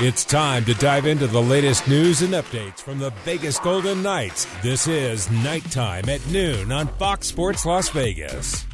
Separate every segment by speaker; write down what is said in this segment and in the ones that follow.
Speaker 1: It's time to dive into the latest news and updates from the Vegas Golden Knights. This is Knight Time at noon on Fox Sports Las Vegas.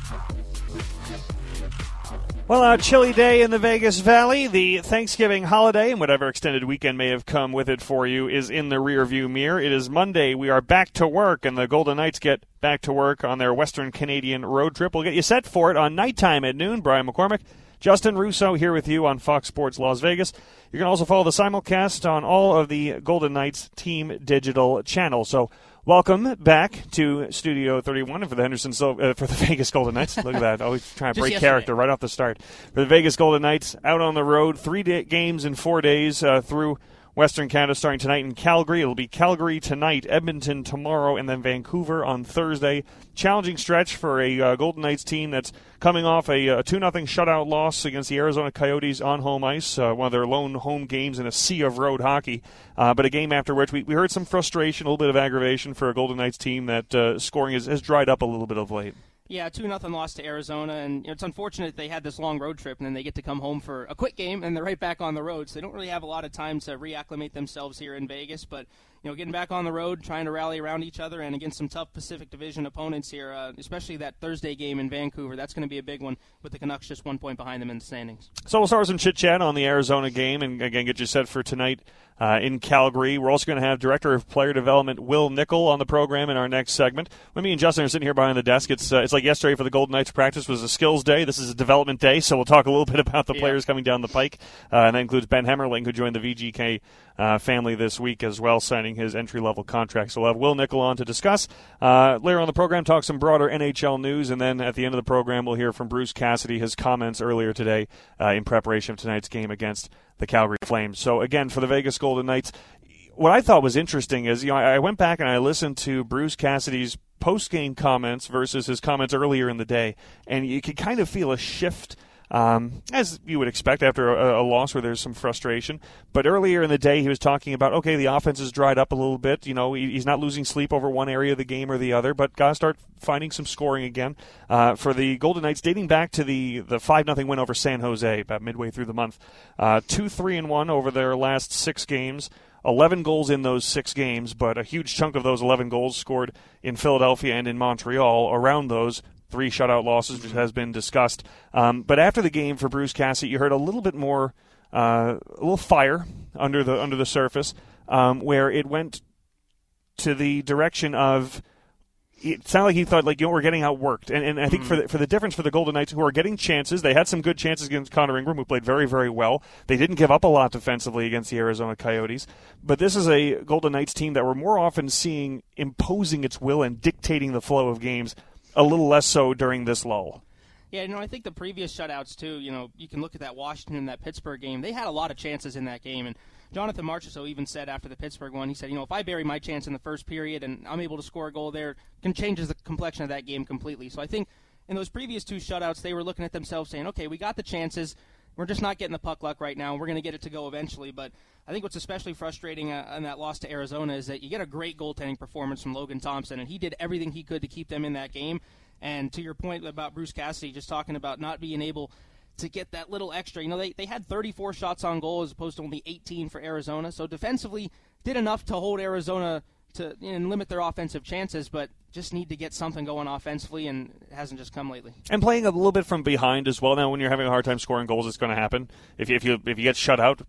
Speaker 2: Well, a chilly day in the Vegas Valley. The Thanksgiving holiday and whatever extended weekend may have come with it for you is in the rearview mirror. It is Monday. We are back to work, and the Golden Knights get back to work on their Western Canadian road trip. We'll get you set for it on Knight Time at noon. Brian McCormick, Justin Russo here with you on Fox Sports Las Vegas. You can also follow the simulcast on all of the Golden Knights team digital channels. So Welcome back to Studio 31 for the Henderson uh, for the Vegas Golden Knights. Look at that! Always trying to break yesterday. character right off the start. For the Vegas Golden Knights, out on the road, three day- games in four days uh, through Western Canada starting tonight in Calgary. It'll be Calgary tonight, Edmonton tomorrow, and then Vancouver on Thursday. Challenging stretch for a uh, Golden Knights team that's coming off a, a 2 0 shutout loss against the Arizona Coyotes on home ice, uh, one of their lone home games in a sea of road hockey. Uh, but a game after which we, we heard some frustration, a little bit of aggravation for a Golden Knights team that uh, scoring has, has dried up a little bit of late.
Speaker 3: Yeah, two nothing loss to Arizona, and you know, it's unfortunate they had this long road trip, and then they get to come home for a quick game, and they're right back on the road. So they don't really have a lot of time to reacclimate themselves here in Vegas. But you know, getting back on the road, trying to rally around each other, and against some tough Pacific Division opponents here, uh, especially that Thursday game in Vancouver. That's going to be a big one with the Canucks just one point behind them in the standings.
Speaker 2: So we'll start with some chit chat on the Arizona game, and again get you set for tonight uh, in Calgary. We're also going to have Director of Player Development Wil Nichol on the program in our next segment. When me and Justin are sitting here behind the desk, it's uh, it's like yesterday for the Golden Knights practice was a skills day. This is a development day, so we'll talk a little bit about the players yeah. coming down the pike, uh, and that includes Ben Hemmerling, who joined the VGK uh, family this week as well, signing his entry level contract. So we'll have Wil Nichol on to discuss. Uh, later on the program, talk some broader NHL news, and then at the end of the program, we'll hear from Bruce Cassidy his comments earlier today uh, in preparation of tonight's game against the Calgary Flames. So again, for the Vegas Golden Knights, what I thought was interesting is, you know, I went back and I listened to Bruce Cassidy's post game comments versus his comments earlier in the day, and you could kind of feel a shift um, as you would expect after a, a, loss where there's some frustration. But earlier in the day, he was talking about okay, the offense has dried up a little bit. You know, he, he's not losing sleep over one area of the game or the other, but got to start finding some scoring again uh, for the Golden Knights, dating back to the the five nothing win over San Jose about midway through the month. Uh, two three and one over their last six games. 11 goals in those six games, but a huge chunk of those 11 goals scored in Philadelphia and in Montreal. Around those, three shutout losses, which has been discussed. Um, but after the game for Bruce Cassidy, you heard a little bit more, uh, a little fire under the under the surface, um, where it went to the direction of. It sounded like he thought like you know we're getting outworked, and and I think mm. for the, for the difference for the Golden Knights who are getting chances, they had some good chances against Connor Ingram, who played very very well. They didn't give up a lot defensively against the Arizona Coyotes, but this is a Golden Knights team that we're more often seeing imposing its will and dictating the flow of games a little less so during this lull.
Speaker 3: Yeah, you know, I think the previous shutouts too. You know, you can look at that Washington and that Pittsburgh game. They had a lot of chances in that game, and Jonathan Marchessault even said after the Pittsburgh one, he said, you know, if I bury my chance in the first period and I'm able to score a goal there, can changes the complexion of that game completely. So I think in those previous two shutouts, they were looking at themselves saying, okay, we got the chances. We're just not getting the puck luck right now. We're going to get it to go eventually. But I think what's especially frustrating uh, on that loss to Arizona is that you get a great goaltending performance from Logan Thompson, and he did everything he could to keep them in that game. And to your point about Bruce Cassidy, just talking about not being able to get that little extra. You know, they, they had 34 shots on goal as opposed to only 18 for Arizona. So defensively, did enough to hold Arizona to and limit their offensive chances, but just need to get something going offensively, and it hasn't just come lately.
Speaker 2: And playing a little bit from behind as well. Now, when you're having a hard time scoring goals, it's going to happen. If you, if you if you get shut out,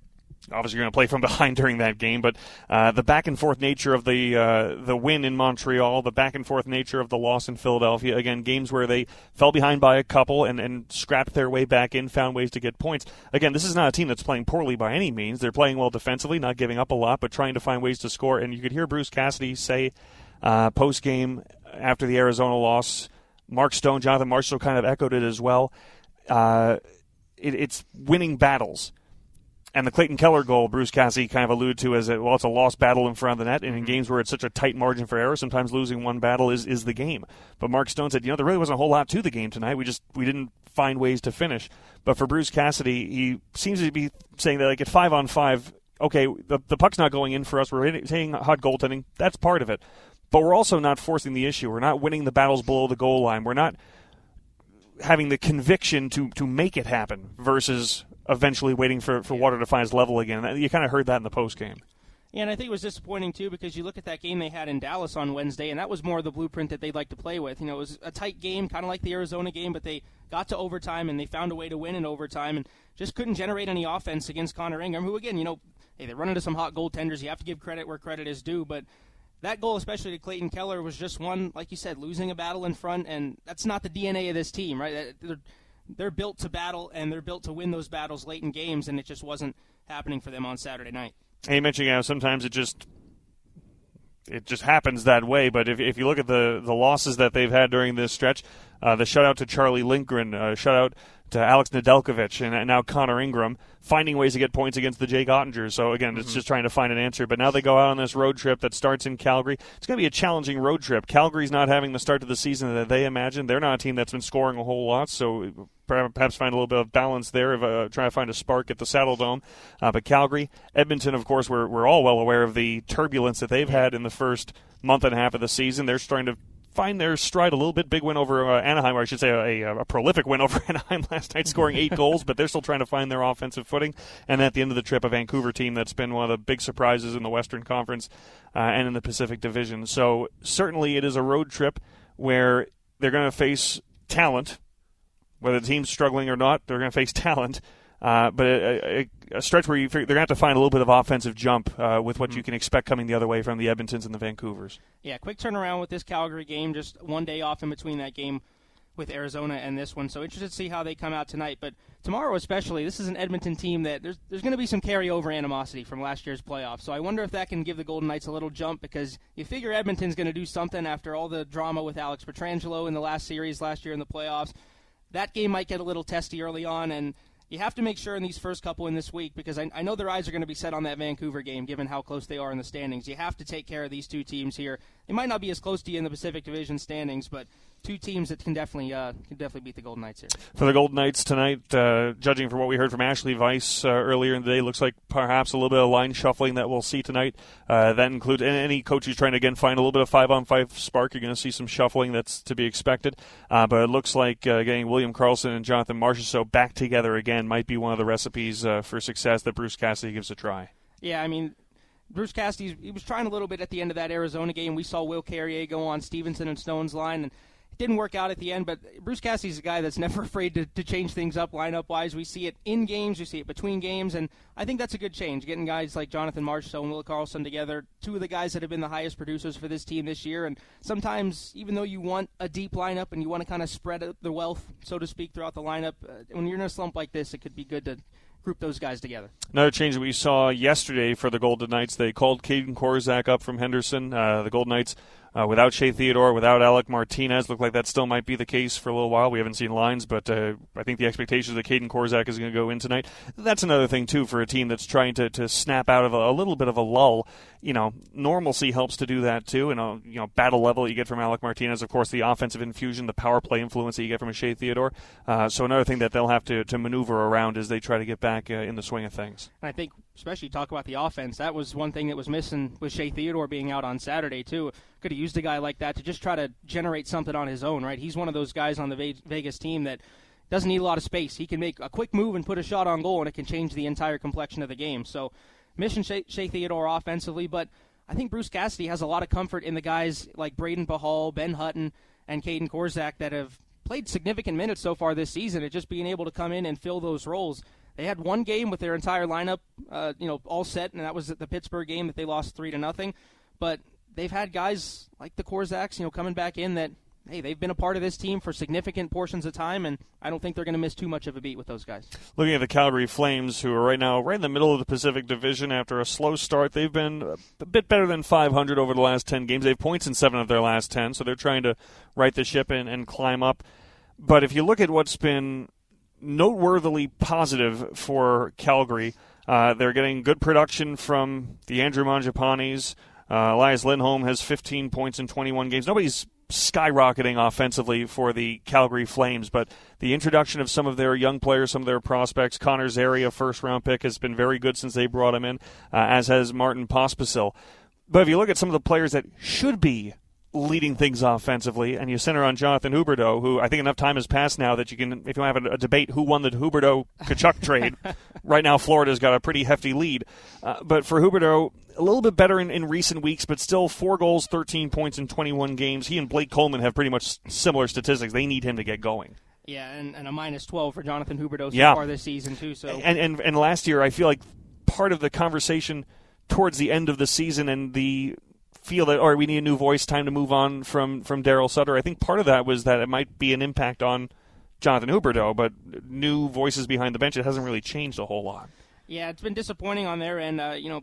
Speaker 2: obviously you're going to play from behind during that game, but uh, the back and forth nature of the uh, the win in Montreal, the back and forth nature of the loss in Philadelphia, again games where they fell behind by a couple and, and scrapped their way back in, found ways to get points. Again, this is not a team that's playing poorly by any means. They're playing well defensively, not giving up a lot, but trying to find ways to score. And you could hear Bruce Cassidy say uh, post game after the Arizona loss, Mark Stone, Jonathan Marchessault kind of echoed it as well. Uh, it, it's winning battles and the Clayton Keller goal, Bruce Cassidy kind of alluded to as a, well, it's a lost battle in front of the net. And in mm-hmm. games where it's such a tight margin for error, sometimes losing one battle is, is the game. But Mark Stone said, you know, there really wasn't a whole lot to the game tonight. We just we didn't find ways to finish. But for Bruce Cassidy, he seems to be saying that like at five on five, okay, the, the puck's not going in for us. We're hitting hot goaltending. That's part of it. But we're also not forcing the issue. We're not winning the battles below the goal line. We're not having the conviction to to make it happen versus eventually waiting for, for water to find its level again. You kind of heard that in the post game.
Speaker 3: Yeah, and I think it was disappointing too because you look at that game they had in Dallas on Wednesday, and that was more of the blueprint that they'd like to play with. You know, it was a tight game, kind of like the Arizona game, but they got to overtime and they found a way to win in overtime and just couldn't generate any offense against Connor Ingram, who again, you know, hey, they run into some hot goaltenders. You have to give credit where credit is due, but that goal, especially to Clayton Keller, was just one, like you said, losing a battle in front, and that's not the DNA of this team, right? They're, they're built to battle and they're built to win those battles late in games, and it just wasn't happening for them on Saturday night.
Speaker 2: Hey, you mentioned how sometimes it just it just happens that way. But if, if you look at the the losses that they've had during this stretch, uh, the shutout to Charlie Lindgren, uh, shutout to Alex Nedeljkovic, and now Connor Ingram, finding ways to get points against the Jake Oettingers. So again, it's mm-hmm. just trying to find an answer. But now they go out on this road trip that starts in Calgary. It's going to be a challenging road trip. Calgary's not having the start to the season that they imagined. They're not a team that's been scoring a whole lot, so perhaps find a little bit of balance there of uh, trying to find a spark at the Saddledome. Uh, but Calgary, Edmonton, of course, we're, we're all well aware of the turbulence that they've had in the first month and a half of the season. They're trying to find their stride a little bit. Big win over uh, Anaheim, or I should say a, a, a, prolific win over Anaheim last night, scoring eight goals, but they're still trying to find their offensive footing. And at the end of the trip, a Vancouver team that's been one of the big surprises in the Western Conference uh, and in the Pacific Division. So certainly it is a road trip where they're going to face talent. Whether the team's struggling or not, they're going to face talent. Uh, but a, a, a, stretch where you figure they're going to have to find a little bit of offensive jump uh, with what mm-hmm. you can expect coming the other way from the Edmontons and the Vancouvers.
Speaker 3: Yeah, quick turnaround with this Calgary game. Just one day off in between that game with Arizona and this one. So interested to see how they come out tonight. But tomorrow, especially, this is an Edmonton team that there's there's going to be some carryover animosity from last year's playoffs. So I wonder if that can give the Golden Knights a little jump because you figure Edmonton's going to do something after all the drama with Alex Pietrangelo in the last series last year in the playoffs. That game might get a little testy early on, and you have to make sure in these first couple in this week because I, I know their eyes are going to be set on that Vancouver game given how close they are in the standings. You have to take care of these two teams here. They might not be as close to you in the Pacific Division standings, but two teams that can definitely uh, can definitely beat the Golden Knights here.
Speaker 2: For the Golden Knights tonight, uh, judging from what we heard from Ashley Weiss uh, earlier in the day, looks like perhaps a little bit of line shuffling that we'll see tonight. Uh, that includes any coach who's trying to again find a little bit of five on five spark. You're going to see some shuffling that's to be expected. Uh, but it looks like uh, getting William Karlsson and Jonathan Marchessault back together again might be one of the recipes for success that Bruce Cassidy gives a try.
Speaker 3: Yeah, I mean, Bruce Cassidy he was trying a little bit at the end of that Arizona game. We saw Will Carrier go on Stephenson and Stone's line, and it didn't work out at the end, but Bruce Cassidy's a guy that's never afraid to, to change things up lineup wise. We see it in games, we see it between games, and I think that's a good change. Getting guys like Jonathan Marchessault and Will Karlsson together, two of the guys that have been the highest producers for this team this year. And sometimes, even though you want a deep lineup and you want to kind of spread the wealth, so to speak, throughout the lineup, uh, when you're in a slump like this, it could be good to group those guys together.
Speaker 2: Another change that we saw yesterday for the Golden Knights, they called Kaedan Korczak up from Henderson. Uh, the Golden Knights uh, without Shea Theodore, without Alec Martinez, look like that still might be the case for a little while. We haven't seen lines, but uh, I think the expectation is that Kaedan Korczak is going to go in tonight. That's another thing too for a team that's trying to, to snap out of a, a little bit of a lull. You know, normalcy helps to do that too, and uh, you know battle level you get from Alec Martinez, of course, the offensive infusion, the power play influence that you get from Shea Theodore. Uh, so another thing that they'll have to, to maneuver around as they try to get back uh, in the swing of things.
Speaker 3: And I think, especially talk about the offense, that was one thing that was missing with Shea Theodore being out on Saturday too could have used a guy like that to just try to generate something on his own, right? He's one of those guys on the Vegas team that doesn't need a lot of space. He can make a quick move and put a shot on goal, and it can change the entire complexion of the game. So, mission Shea, Theodore offensively, but I think Bruce Cassidy has a lot of comfort in the guys like Brayden Pachal, Ben Hutton, and Kaedan Korczak that have played significant minutes so far this season. At just being able to come in and fill those roles. They had one game with their entire lineup, uh, you know, all set, and that was the Pittsburgh game that they lost three to nothing. But they've had guys like the Korczaks, you know, coming back in that hey, they've been a part of this team for significant portions of time, and I don't think they're going to miss too much of a beat with those guys.
Speaker 2: Looking at the Calgary Flames, who are right now right in the middle of the Pacific Division after a slow start, they've been a bit better than 500 over the last 10 games. They have points in seven of their last 10, so they're trying to right the ship and, and climb up. But if you look at what's been noteworthily positive for Calgary, uh, they're getting good production from the Andrew Mangiapanes, uh, Elias Lindholm has 15 points in 21 games. Nobody's skyrocketing offensively for the Calgary Flames, but the introduction of some of their young players, some of their prospects, Connor Zary, a first round pick, has been very good since they brought him in, uh, as has Martin Pospisil. But if you look at some of the players that should be leading things offensively, and you center on Jonathan Huberdeau, who I think enough time has passed now that you can, if you have a, a debate who won the Huberdeau Tkachuk trade, right now Florida's got a pretty hefty lead. Uh, but for Huberdeau, a little bit better in, in recent weeks, but still four goals, 13 points in 21 games. He and Blake Coleman have pretty much similar statistics. They need him to get going.
Speaker 3: Yeah, and, and a minus 12 for Jonathan Huberdeau so
Speaker 2: Yeah.
Speaker 3: far this season, too. So
Speaker 2: And, and and last year, I feel like part of the conversation towards the end of the season and the feel that, or we need a new voice, time to move on from from Daryl Sutter. I think part of that was that it might be an impact on Jonathan Huberdeau, but new voices behind the bench, it hasn't really changed a whole lot.
Speaker 3: Yeah, it's been disappointing on there, and Uh, you know,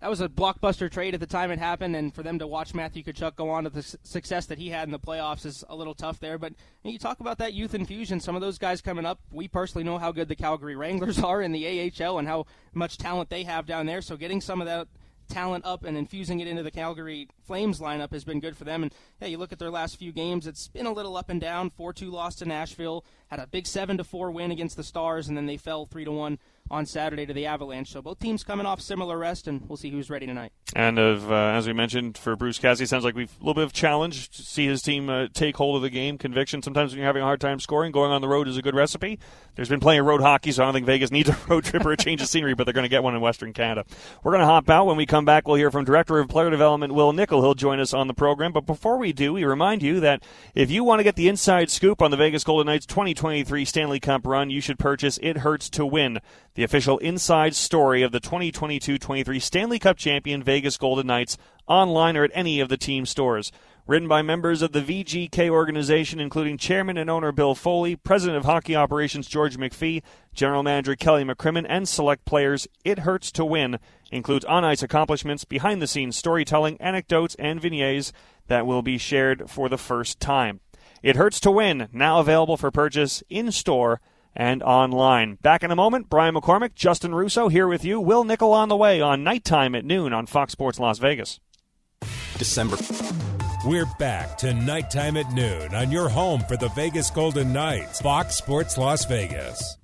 Speaker 3: that was a blockbuster trade at the time it happened, and for them to watch Matthew Tkachuk go on to the su- success that he had in the playoffs is a little tough there. But you talk about that youth infusion. Some of those guys coming up, we personally know how good the Calgary Wranglers are in the AHL and how much talent they have down there. So getting some of that talent up and infusing it into the Calgary Flames lineup has been good for them. And yeah, you look at their last few games; it's been a little up and down. Four-two loss to Nashville, had a big seven-to-four win against the Stars, and then they fell three-to-one on Saturday to the Avalanche. So both teams coming off similar rest, and we'll see who's ready tonight.
Speaker 2: And of, uh, as we mentioned, for Bruce Cassidy, sounds like we've a little bit of challenge to see his team uh, take hold of the game. Conviction. Sometimes when you're having a hard time scoring, going on the road is a good recipe. There's been plenty of road hockey, so I don't think Vegas needs a road trip or a change of scenery, but they're going to get one in Western Canada. We're going to hop out. When we come back, we'll hear from Director of Player Development Wil Nichol. He'll join us on the program. But before we do, we remind you that if you want to get the inside scoop on the Vegas Golden Knights 2023 Stanley Cup run, you should purchase It Hurts to Win, the official inside story of the 2022-23 Stanley Cup champion Vegas Golden Knights, online or at any of the team stores. Written by members of the VGK organization, including Chairman and owner Bill Foley, President of Hockey Operations George McPhee, General Manager Kelly McCrimmon, and select players, It Hurts to Win includes on ice accomplishments, behind the scenes storytelling, anecdotes, and vignettes that will be shared for the first time. It Hurts to Win, now available for purchase in store and online. Back in a moment, Brian McCormick, Justin Russo here with you. Wil Nichol on the way on Knight Time at noon on Fox Sports Las Vegas.
Speaker 4: December.
Speaker 1: We're back to Knight Time at noon on your home for the Vegas Golden Knights, Fox Sports Las Vegas.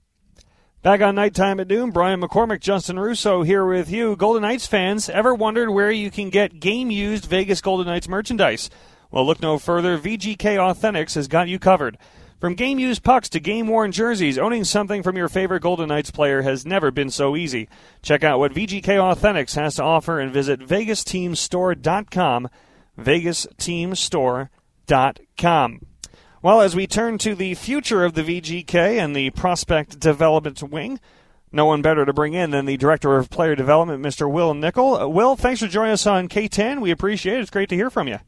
Speaker 2: Back on Knight Time at noon, Brian McCormick, Justin Russo here with you. Golden Knights fans, ever wondered where you can get game used Vegas Golden Knights merchandise? Well, look no further. VGK Authentics has got you covered. From game used pucks to game worn jerseys, owning something from your favorite Golden Knights player has never been so easy. Check out what VGK Authentics has to offer and visit VegasTeamStore.com. VegasTeamStore.com. Well, as we turn to the future of the VGK and the prospect development wing, no one better to bring in than the Director of Player Development, Mr. Wil Nichol. Uh, Will, thanks for joining us on K10. We appreciate it. It's great to hear from you.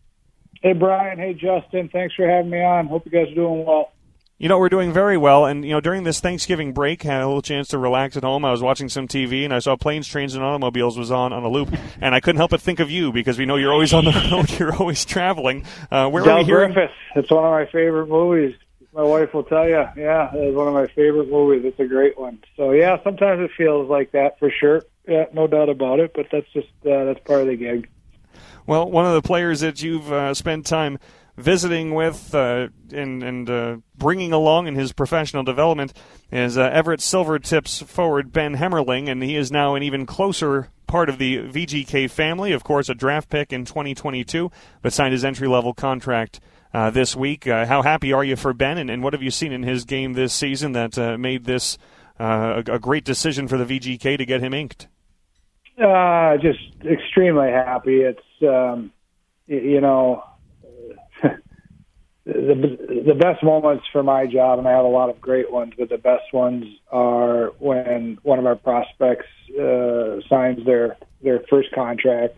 Speaker 5: Hey, Brian. Hey, Justin. Thanks for having me on. Hope you guys are doing well.
Speaker 2: You know, we're doing very well, and you know, during this Thanksgiving break, had a little chance to relax at home. I was watching some TV, and I saw Planes, Trains, and Automobiles was on on a loop, and I couldn't help but think of you because we know you're always on the road, you're always traveling. Uh, where are
Speaker 5: Del
Speaker 2: we hearing?
Speaker 5: Griffith. It's one of my favorite movies. My wife will tell you. Yeah, it's one of my favorite movies. It's a great one. So yeah, sometimes it feels like that for sure. Yeah, no doubt about it. But that's just uh, that's part of the gig.
Speaker 2: Well, one of the players that you've uh, spent time visiting with uh, and, and uh, bringing along in his professional development is uh, Everett Silvertips forward Ben Hemmerling, and he is now an even closer part of the VGK family. Of course, a draft pick in 2022, but signed his entry level contract. Uh, this week, uh, how happy are you for Ben, and, and what have you seen in his game this season that uh, made this a, a great decision for the VGK to get him inked?
Speaker 5: Uh, just extremely happy. It's um, you know the the best moments for my job, and I have a lot of great ones, but the best ones are when one of our prospects uh, signs their their first contract,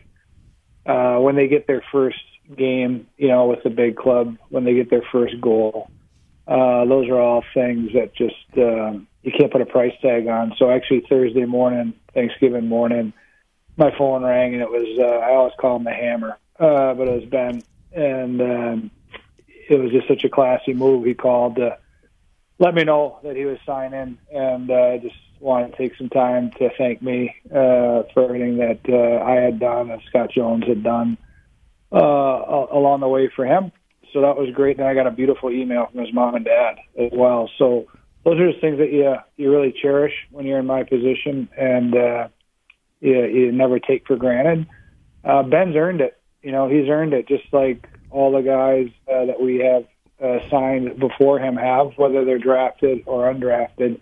Speaker 5: uh, when they get their first game, you know, with the big club, when they get their first goal. Uh, those are all things that just um, you can't put a price tag on. So actually, Thursday morning, Thanksgiving morning, my phone rang, and it was uh, I always call him the Hammer, uh, but it was Ben, and um, it was just such a classy move. He called to let me know that he was signing, and uh, just wanted to take some time to thank me uh, for everything that uh, I had done and Scott Jones had done uh, along the way for him. So that was great. And I got a beautiful email from his mom and dad as well. So those are the things that you you really cherish when you're in my position, and uh, you, you never take for granted. Uh, Ben's earned it. You know, he's earned it just like all the guys uh, that we have uh, signed before him have, whether they're drafted or undrafted.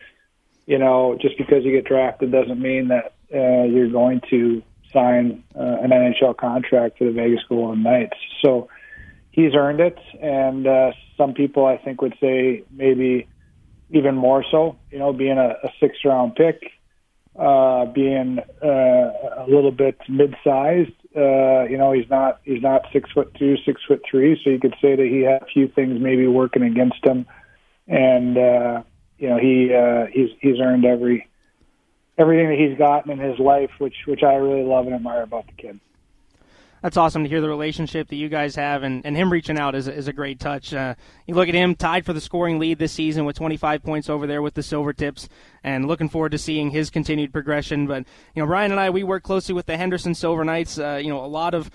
Speaker 5: You know, just because you get drafted doesn't mean that uh, you're going to sign uh, an NHL contract for the Vegas Golden Knights. So he's earned it, and uh, some people I think would say maybe even more so. You know, being a, a sixth round pick, uh, being uh, a little bit mid-sized. Uh, you know, he's not he's not six foot two, six foot three, so you could say that he had a few things maybe working against him, and uh, you know he uh, he's he's earned every everything that he's gotten in his life, which which I really love and admire about the kid
Speaker 3: that's awesome to hear the relationship that you guys have, and, and him reaching out is, is a great touch. Uh, you look at him tied for the scoring lead this season with 25 points over there with the Silver Tips, and looking forward to seeing his continued progression. But you know, Ryan and I, we work closely with the Henderson Silver Knights. Uh, you know, a lot of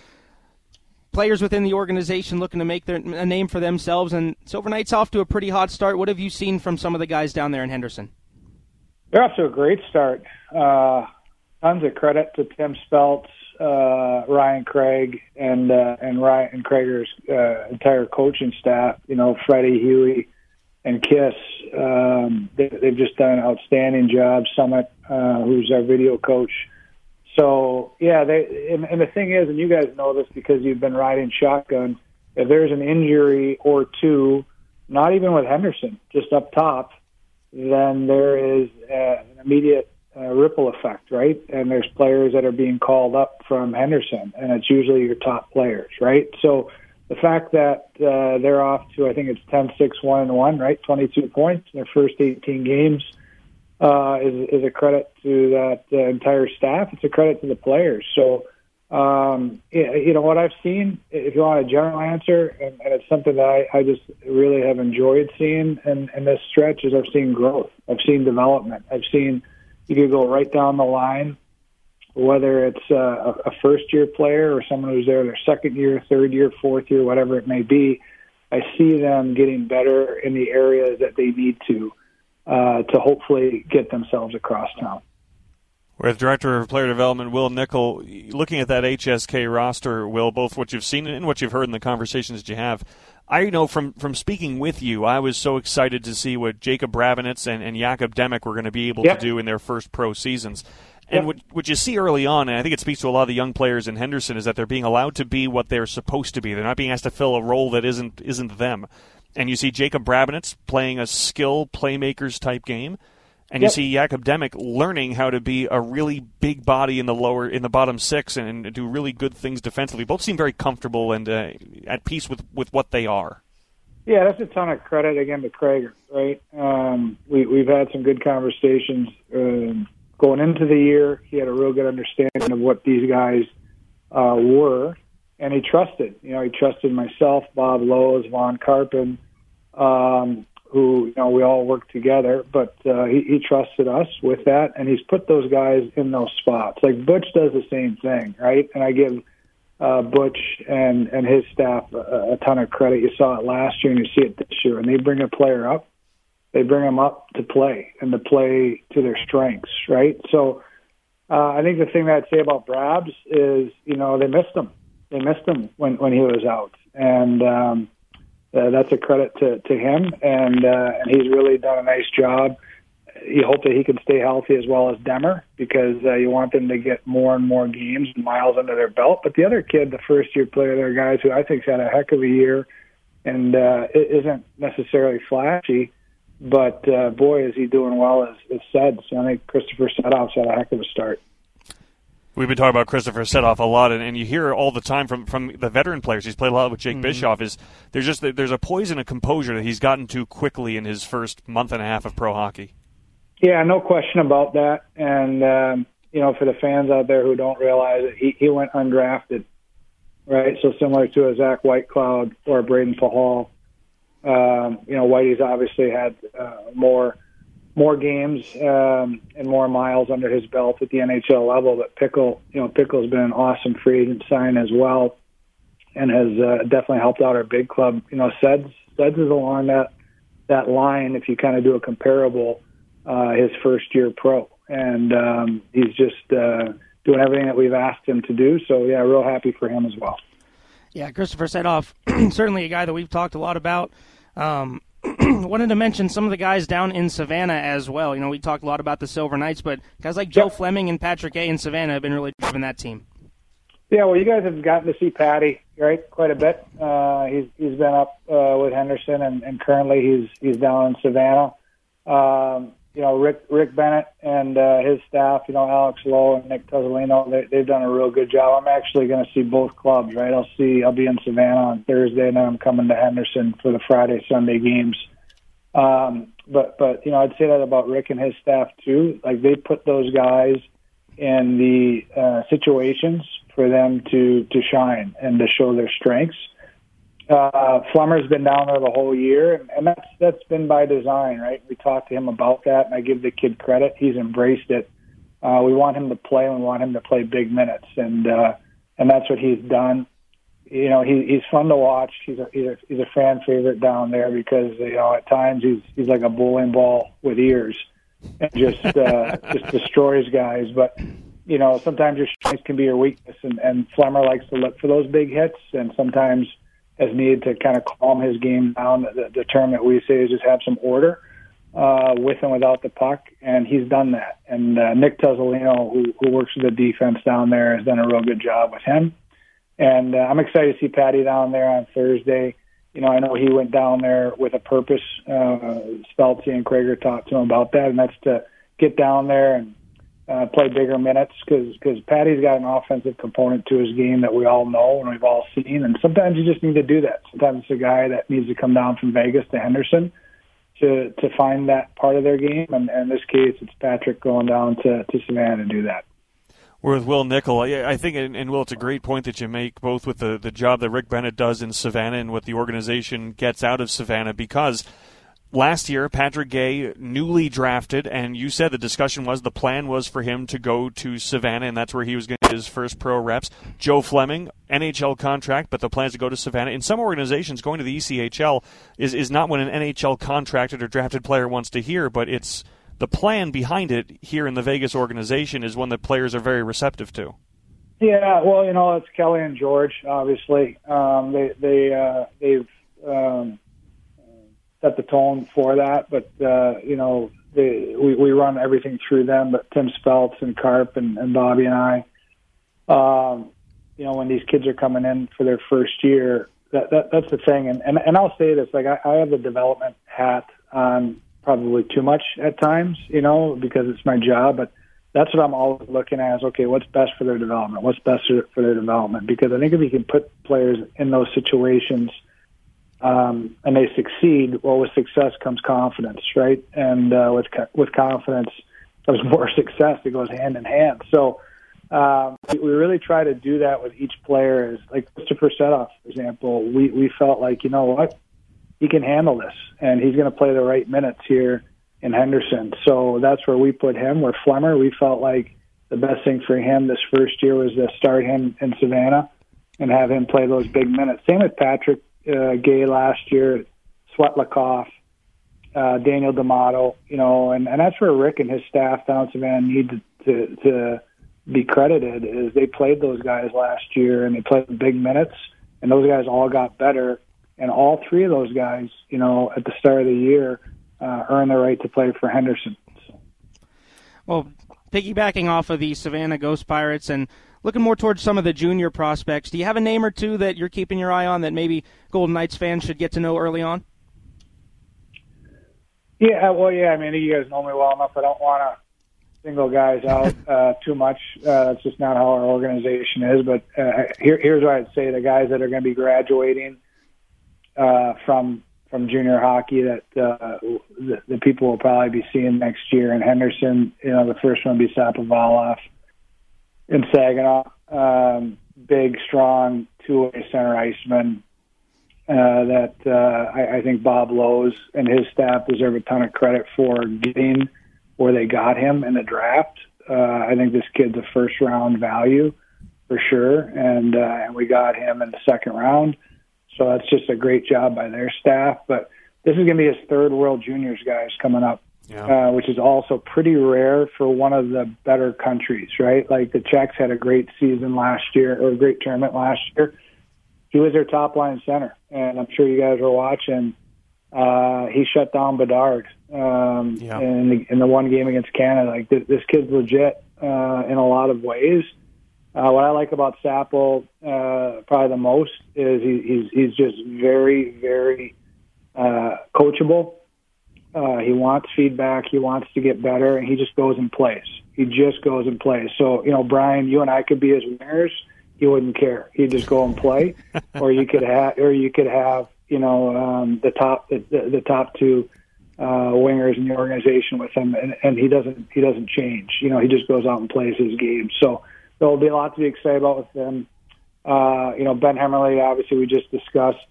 Speaker 3: players within the organization looking to make their, a name for themselves, and Silver Knights off to a pretty hot start. What have you seen from some of the guys down there in Henderson?
Speaker 5: They're off to a great start. Uh, tons of credit to Tim Speltz uh, Ryan Craig and uh, and Ryan and Crager's uh, entire coaching staff. You know, Freddie Huey and Kiss. Um, they, they've just done an outstanding job. Summit, uh, who's our video coach. So yeah, they and, and the thing is, and you guys know this because you've been riding shotgun. If there's an injury or two, not even with Henderson, just up top, then there is uh, an immediate uh, ripple effect, right? And there's players that are being called up from Henderson, and it's usually your top players, right? So the fact that uh, they're off to, I think it's 10 6 1 and 1, right? 22 points in their first 18 games uh, is, is a credit to that uh, entire staff. It's a credit to the players. So, um, you know, what I've seen, if you want a general answer, and, and it's something that I, I just really have enjoyed seeing in, in this stretch, is I've seen growth. I've seen development. I've seen you could go right down the line, whether it's a, a first year player or someone who's there their second year, third year, fourth year, whatever it may be. I see them getting better in the areas that they need to uh, to hopefully get themselves across town.
Speaker 2: With Director of Player Development Wil Nichol, looking at that HSK roster, Will, both what you've seen and what you've heard in the conversations that you have, I know from, from speaking with you, I was so excited to see what Jacob Brabenec and, and Jakub Demek were going to be able yep. to do in their first pro seasons. And yep. what, what you see early on, and I think it speaks to a lot of the young players in Henderson, is that they're being allowed to be what they're supposed to be. They're not being asked to fill a role that isn't isn't them. And you see Jacob Brabenec playing a skill playmakers type game and yep. you see Jakub Demek learning how to be a really big body in the lower in the bottom six and, and do really good things defensively. Both seem very comfortable and uh, at peace with with what they are.
Speaker 5: Yeah, that's a ton of credit again to Craig. Right, um, we we've had some good conversations uh, going into the year. He had a real good understanding of what these guys uh, were, and he trusted. You know, he trusted myself, Bob Lowes, Vaughn Karpan. Um, who you know we all work together, but uh, he, he trusted us with that, and he's put those guys in those spots. Like Butch does the same thing, right? And I give uh, Butch and and his staff a, a ton of credit. You saw it last year, and you see it this year. And they bring a player up, they bring them up to play and to play to their strengths, right? So uh, I think the thing that I'd say about Brabs is, you know, they missed him. They missed him when when he was out, and um, uh, that's a credit to, to him, and uh, and he's really done a nice job. You hope that he can stay healthy as well as Demer because uh, you want them to get more and more games and miles under their belt. But the other kid, the first year player, there are guys who I think's had a heck of a year, and uh, it isn't necessarily flashy, but uh, boy, is he doing well as, as said. So I think Christopher Sedoff's had a heck of a start.
Speaker 2: We've been talking about Christopher Sedoff a lot, and, and you hear all the time from, from the veteran players. He's played a lot with Jake mm-hmm. Bischoff. Is there's just there's a poise and a composure that he's gotten to quickly in his first month and a half of pro hockey.
Speaker 5: Yeah, no question about that. And um, you know, for the fans out there who don't realize it, he, he went undrafted, right? So similar to a Zach Whitecloud or a Brayden Pachal. Um, you know, Whitey's obviously had uh, more more games um, and more miles under his belt at the NHL level. But Pickle, you know, Pickle's been an awesome free agent sign as well, and has uh, definitely helped out our big club. You know, Seds Seds is along that that line. If you kind of do a comparable, uh, his first year pro, and um, he's just uh, doing everything that we've asked him to do. So yeah, real happy for him as well.
Speaker 3: Yeah, Christopher Sedoff, certainly a guy that we've talked a lot about. Um, wanted to mention some of the guys down in Savannah as well. You know, we talked a lot about the Silver Knights, but guys like Joe yep. Fleming and Patrick A. in Savannah have been really driving that team.
Speaker 5: Yeah, well, you guys have gotten to see Patty, right, quite a bit. Uh, he's he's been up uh, with Henderson, and, and currently he's he's down in Savannah. Um, you know, Rick Rick Bennett and uh, his staff, you know, Alex Lowe and Nick Tuzzolino, they, they've done a real good job. I'm actually going to see both clubs, right? I'll see, I'll be in Savannah on Thursday, and then I'm coming to Henderson for the Friday Sunday games. Um, but but you know, I'd say that about Rick and his staff too. Like they put those guys in the uh, situations for them to to shine and to show their strengths uh, Flemmer's been down there the whole year, and that's that's been by design, right? We talked to him about that, and I give the kid credit. He's embraced it. Uh, we want him to play, and we want him to play big minutes, and uh, and that's what he's done. You know, he, he's fun to watch. He's a, he's a he's a fan favorite down there because you know at times he's he's like a bowling ball with ears, and just uh, just destroys guys. But you know, sometimes your strengths can be your weakness, and, and Flemmer likes to look for those big hits, and sometimes has needed to kind of calm his game down. The, the term that we say is just have some order uh, with and without the puck, and he's done that. And uh, Nick Tuzzolino, who, who works with the defense down there, has done a real good job with him. And uh, I'm excited to see Patty down there on Thursday. You know, I know he went down there with a purpose. Uh, Speltsy and Krager talked to him about that, and that's to get down there and uh, play bigger minutes because because Patty's got an offensive component to his game that we all know and we've all seen. And sometimes you just need to do that. Sometimes it's a guy that needs to come down from Vegas to Henderson to to find that part of their game. And, and in this case, it's Patrick going down to to Savannah to do that.
Speaker 2: We're with Wil Nichol. I think, and Will, it's a great point that you make, both with the, the job that Rick Bennett does in Savannah and what the organization gets out of Savannah, because – last year, Patrick Guay, newly drafted, and you said the discussion was the plan was for him to go to Savannah, and that's where he was going to get his first pro reps. Joe Fleming, NHL contract, but the plan is to go to Savannah. In some organizations, going to the ECHL is, is not what an NHL contracted or drafted player wants to hear, but it's the plan behind it here in the Vegas organization is one that players are very receptive to.
Speaker 5: Yeah, well, you know, it's Kelly and George. Obviously, um, they they uh, they've um, set the tone for that. But uh, you know, they, we we run everything through them. But Tim Speltz and Carp and, and Bobby and I, um, you know, when these kids are coming in for their first year, that, that that's the thing. And and, and I'll say this: like I, I have the development hat on probably too much at times, you know, because it's my job. But that's what I'm always looking at is okay, what's best for their development? What's best for their development? Because I think if you can put players in those situations um, and they succeed, well, with success comes confidence, right? And uh, with with confidence comes more success. It goes hand in hand. So um, we, really try to do that with each player. Is like Christopher Sedoff, for example. We we felt like you know what he can handle this, and he's going to play the right minutes here in Henderson. So that's where we put him. Where Flemmer, we felt like the best thing for him this first year was to start him in Savannah and have him play those big minutes. Same with Patrick uh, Guay last year, Swetlikoff, uh, Daniel D'Amato, you know, and, and that's where Rick and his staff down Savannah need to, to, to be credited is they played those guys last year and they played big minutes and those guys all got better and all three of those guys, you know, at the start of the year, uh, earned the right to play for Henderson. So.
Speaker 3: Well, piggybacking off of the Savannah Ghost Pirates and looking more towards some of the junior prospects, do you have a name or two that you're keeping your eye on that maybe Golden Knights fans should get to know early on?
Speaker 5: Yeah, well, yeah. I mean, you guys know me well enough. I don't want to single guys out uh, too much. Uh, that's just not how our organization is. But uh, here, here's what I'd say: the guys that are going to be graduating uh, from from junior hockey that uh, the, the people will probably be seeing next year in Henderson. You know, the first one will be Sapovaliv in Saginaw. Um, big, strong, two-way center iceman uh, that uh, I, I think Bob Lowes and his staff deserve a ton of credit for getting where they got him in the draft. Uh, I think this kid's a first-round value for sure, and uh, and we got him in the second round. So that's just a great job by their staff. But this is going to be his third World Juniors, guys, coming up yeah. uh, which is also pretty rare for one of the better countries, right? Like the Czechs had a great season last year or a great tournament last year. he was their top line center, and I'm sure you guys were watching. Uh, he shut down Bedard um,
Speaker 2: Yeah.
Speaker 5: in, the, in the one game against Canada. Like this, this kid's legit uh, in a lot of ways. Uh, what I like about Sapple uh, probably the most is he, he's he's just very very uh, coachable. Uh, he wants feedback. He wants to get better, and he just goes and plays. He just goes and plays. So you know, Brian, you and I could be his winners. He wouldn't care. He'd just go and play, or you could have, or you could have, you know, um, the top the, the, the top two uh, wingers in the organization with him, and, and he doesn't he doesn't change. You know, he just goes out and plays his game. So there'll be a lot to be excited about with them. Uh, you know, Ben Hemmerling, obviously, we just discussed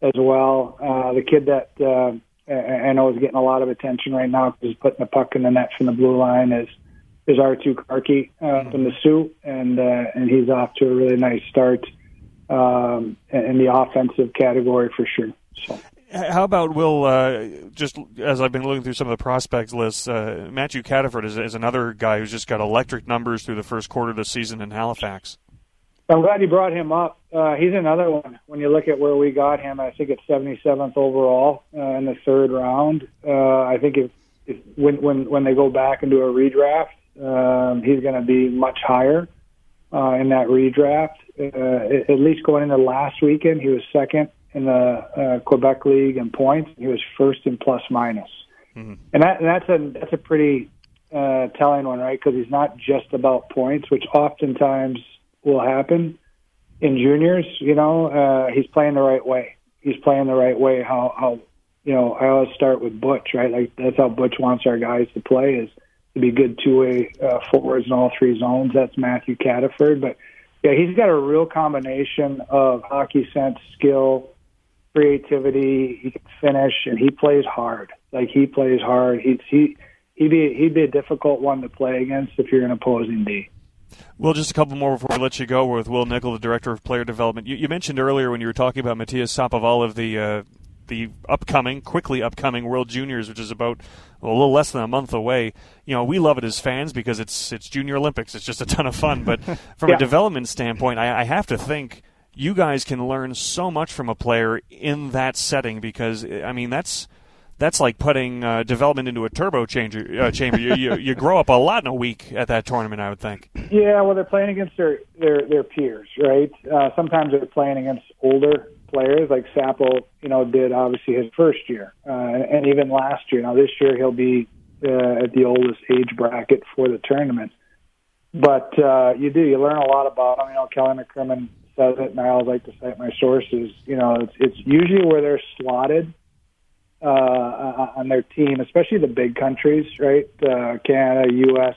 Speaker 5: as well. Uh, the kid that uh, I I know is getting a lot of attention right now because he's putting the puck in the net from the blue line is is Arttu Karki uh, from the Soo, and uh, and he's off to a really nice start um, in the offensive category for sure. So.
Speaker 2: How about Will? Uh, just as I've been looking through some of the prospects lists, uh, Matthew Cataford is, is another guy who's just got electric numbers through the first quarter of the season in Halifax.
Speaker 5: I'm glad you brought him up. Uh, he's another one. When you look at where we got him, I think it's 77th overall uh, in the third round. Uh, I think if, if when when when they go back and do a redraft, um, he's going to be much higher uh, in that redraft. Uh, at- least going into last weekend, he was second in the uh, Quebec League in points. He was first in plus minus, and that and that's a that's a pretty uh, telling one, right? Because he's not just about points, which oftentimes will happen in juniors. You know, uh, he's playing the right way. He's playing the right way. How how you know? I always start with Butch, right? Like that's how Butch wants our guys to play is to be good two way uh, forwards in all three zones. That's Matthew Cataford, but yeah, he's got a real combination of hockey sense, skill, creativity. He can finish, and he plays hard. Like he plays hard. He's he he'd be he'd be a difficult one to play against if you're an opposing D.
Speaker 2: Well, just a couple more before we let you go with Wil Nichol, the director of player development. You, you mentioned earlier when you were talking about Matyas Sapovaliv, the uh, the upcoming, quickly upcoming World Juniors, which is about well, a little less than a month away. You know, we love it as fans because it's it's Junior Olympics. It's just a ton of fun. But from
Speaker 5: Yeah.
Speaker 2: a development standpoint, I, I have to think you guys can learn so much from a player in that setting because I mean that's that's like putting uh, development into a turbo changer, uh, chamber. You, you, you grow up a lot in a week at that tournament, I would think.
Speaker 5: Yeah, well, they're playing against their their their peers, right? Uh, sometimes they're playing against older players, like Sapple, you know, did obviously his first year, uh, and, even last year. Now this year he'll be uh, at the oldest age bracket for the tournament. But uh, you do you learn a lot about them. You know, Kelly McCrimmon says it, and I always like to cite my sources. You know, it's it's usually where they're slotted uh, on their team, especially the big countries, right? Uh, Canada, U.S.,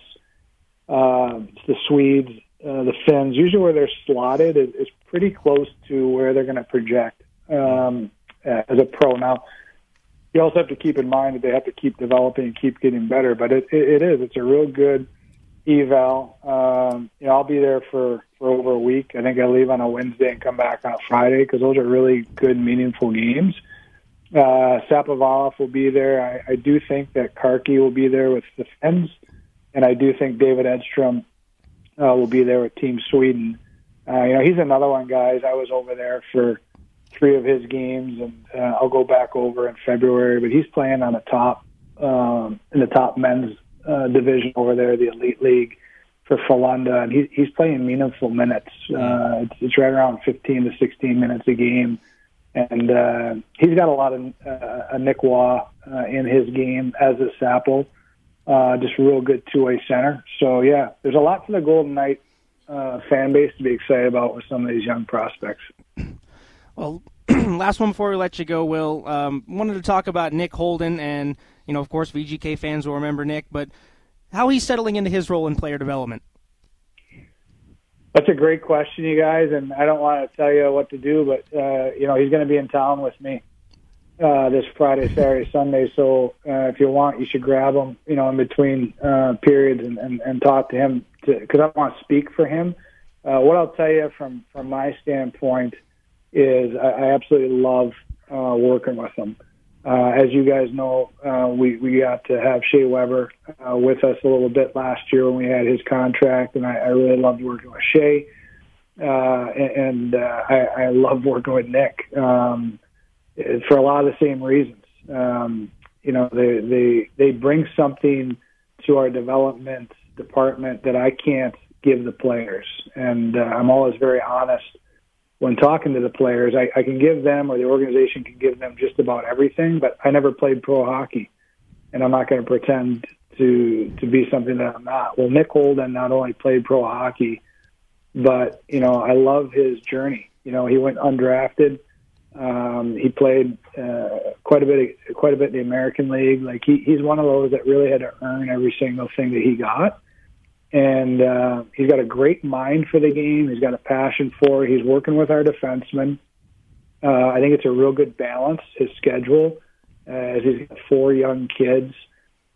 Speaker 5: uh, the Swedes, uh, the Finns. Usually, where they're slotted is, is pretty close to where they're going to project um, as a pro. Now, you also have to keep in mind that they have to keep developing and keep getting better. But it, it, it is. It's a real good eval. Um, you know, I'll be there for for over a week. I think I leave on a Wednesday and come back on a Friday because those are really good, meaningful games. Uh, Sapovaliv will be there. I, I do think that Karki will be there with the Finns, and I do think David Edstrom uh, will be there with Team Sweden. Uh, you know, he's another one, guys. I was over there for three of his games, and uh, I'll go back over in February. But he's playing on the top um, in the top men's uh, division over there, the Elite League for Frolunda, and he, he's playing meaningful minutes. Uh, it's, it's right around 15 to 16 minutes a game and uh, he's got a lot of uh, a Nick Waugh uh, in his game as a Sapple. Uh, just real good two-way center. So yeah, there's a lot for the Golden Knight uh, fan base to be excited about with some of these young prospects.
Speaker 3: Well, last one before we let you go, Will. Um, wanted to talk about Nick Holden, and you know, of course, VGK fans will remember Nick, but how he's settling into his role in player development.
Speaker 5: That's a great question, you guys, and I don't want to tell you what to do, but uh, you know he's going to be in town with me uh, this Friday, Saturday, Sunday. So uh, if you want, you should grab him, you know, in between uh, periods and, and, and talk to him because I want to speak for him. Uh, what I'll tell you from from my standpoint is I, I absolutely love uh, working with him. Uh, as you guys know, uh, we we got to have Shea Weber uh, with us a little bit last year when we had his contract, and I, I really loved working with Shea. uh, and uh, I, I love working with Nick um, for a lot of the same reasons. Um, you know, they they they bring something to our development department that I can't give the players, and uh, I'm always very honest when talking to the players. I, I can give them, or the organization can give them, just about everything, but I never played pro hockey, and I'm not going to pretend to to be something that I'm not. Well, Nick Holden not only played pro hockey, but you know I love his journey. You know, he went undrafted. Um, he played uh, quite a bit, of, quite a bit in the American League. Like he, he's one of those that really had to earn every single thing that he got. And uh, he's got a great mind for the game. He's got a passion for it. He's working with our defensemen. Uh, I think it's a real good balance. His schedule, uh, as he's got four young kids,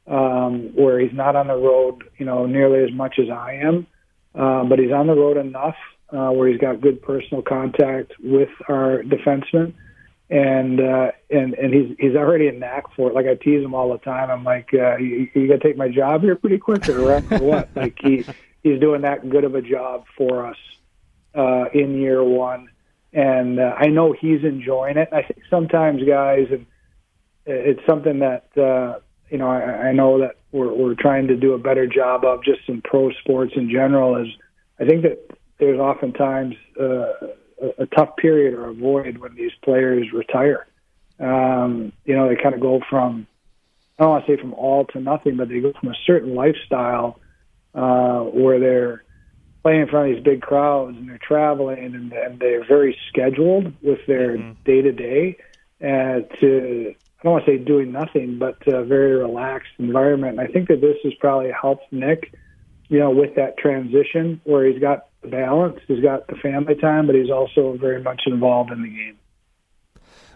Speaker 5: um, where he's not on the road, you know, nearly as much as I am, uh, but he's on the road enough uh, where he's got good personal contact with our defensemen, and uh, and and he's he's already a knack for it. Like I tease him all the time. I'm like, uh, you, you got to take my job here pretty quick, or, what? like he he's doing that good of a job for us uh, in year one, and uh, I know he's enjoying it. I think sometimes guys, and it's something that. Uh, you know, I, I know that we're, we're trying to do a better job of just in pro sports in general. Is I think that there's oftentimes uh, a, a tough period or a void when these players retire. Um, you know, they kind of go from I don't want to say from all to nothing, but they go from a certain lifestyle uh, where they're playing in front of these big crowds and they're traveling and, and they're very scheduled with their day to day to I don't want to say doing nothing, but a very relaxed environment. And I think that this has probably helped Nick, you know, with that transition where he's got the balance. He's got the family time, but he's also very much involved in the game.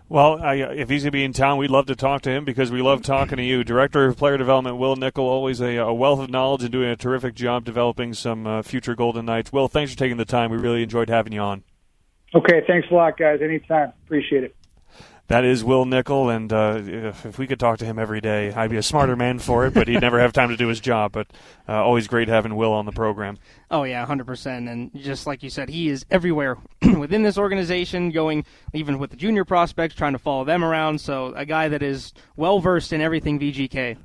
Speaker 2: Well, I, if he's going to be in town, we'd love to talk to him because we love talking to you. Director of Player Development, Wil Nichol, always a, a wealth of knowledge and doing a terrific job developing some uh, future Golden Knights. Wil, thanks for taking the time. We really enjoyed having you on.
Speaker 5: Okay, thanks a lot, guys. Anytime. Appreciate it.
Speaker 2: That is Wil Nichol, and uh, if we could talk to him every day, I'd be a smarter man for it. But he'd never have time to do his job. But uh, always great having Wil on the program.
Speaker 3: Oh yeah, hundred percent. And just like you said, he is everywhere within this organization, going even with the junior prospects, trying to follow them around. So a guy that is well versed in everything VGK.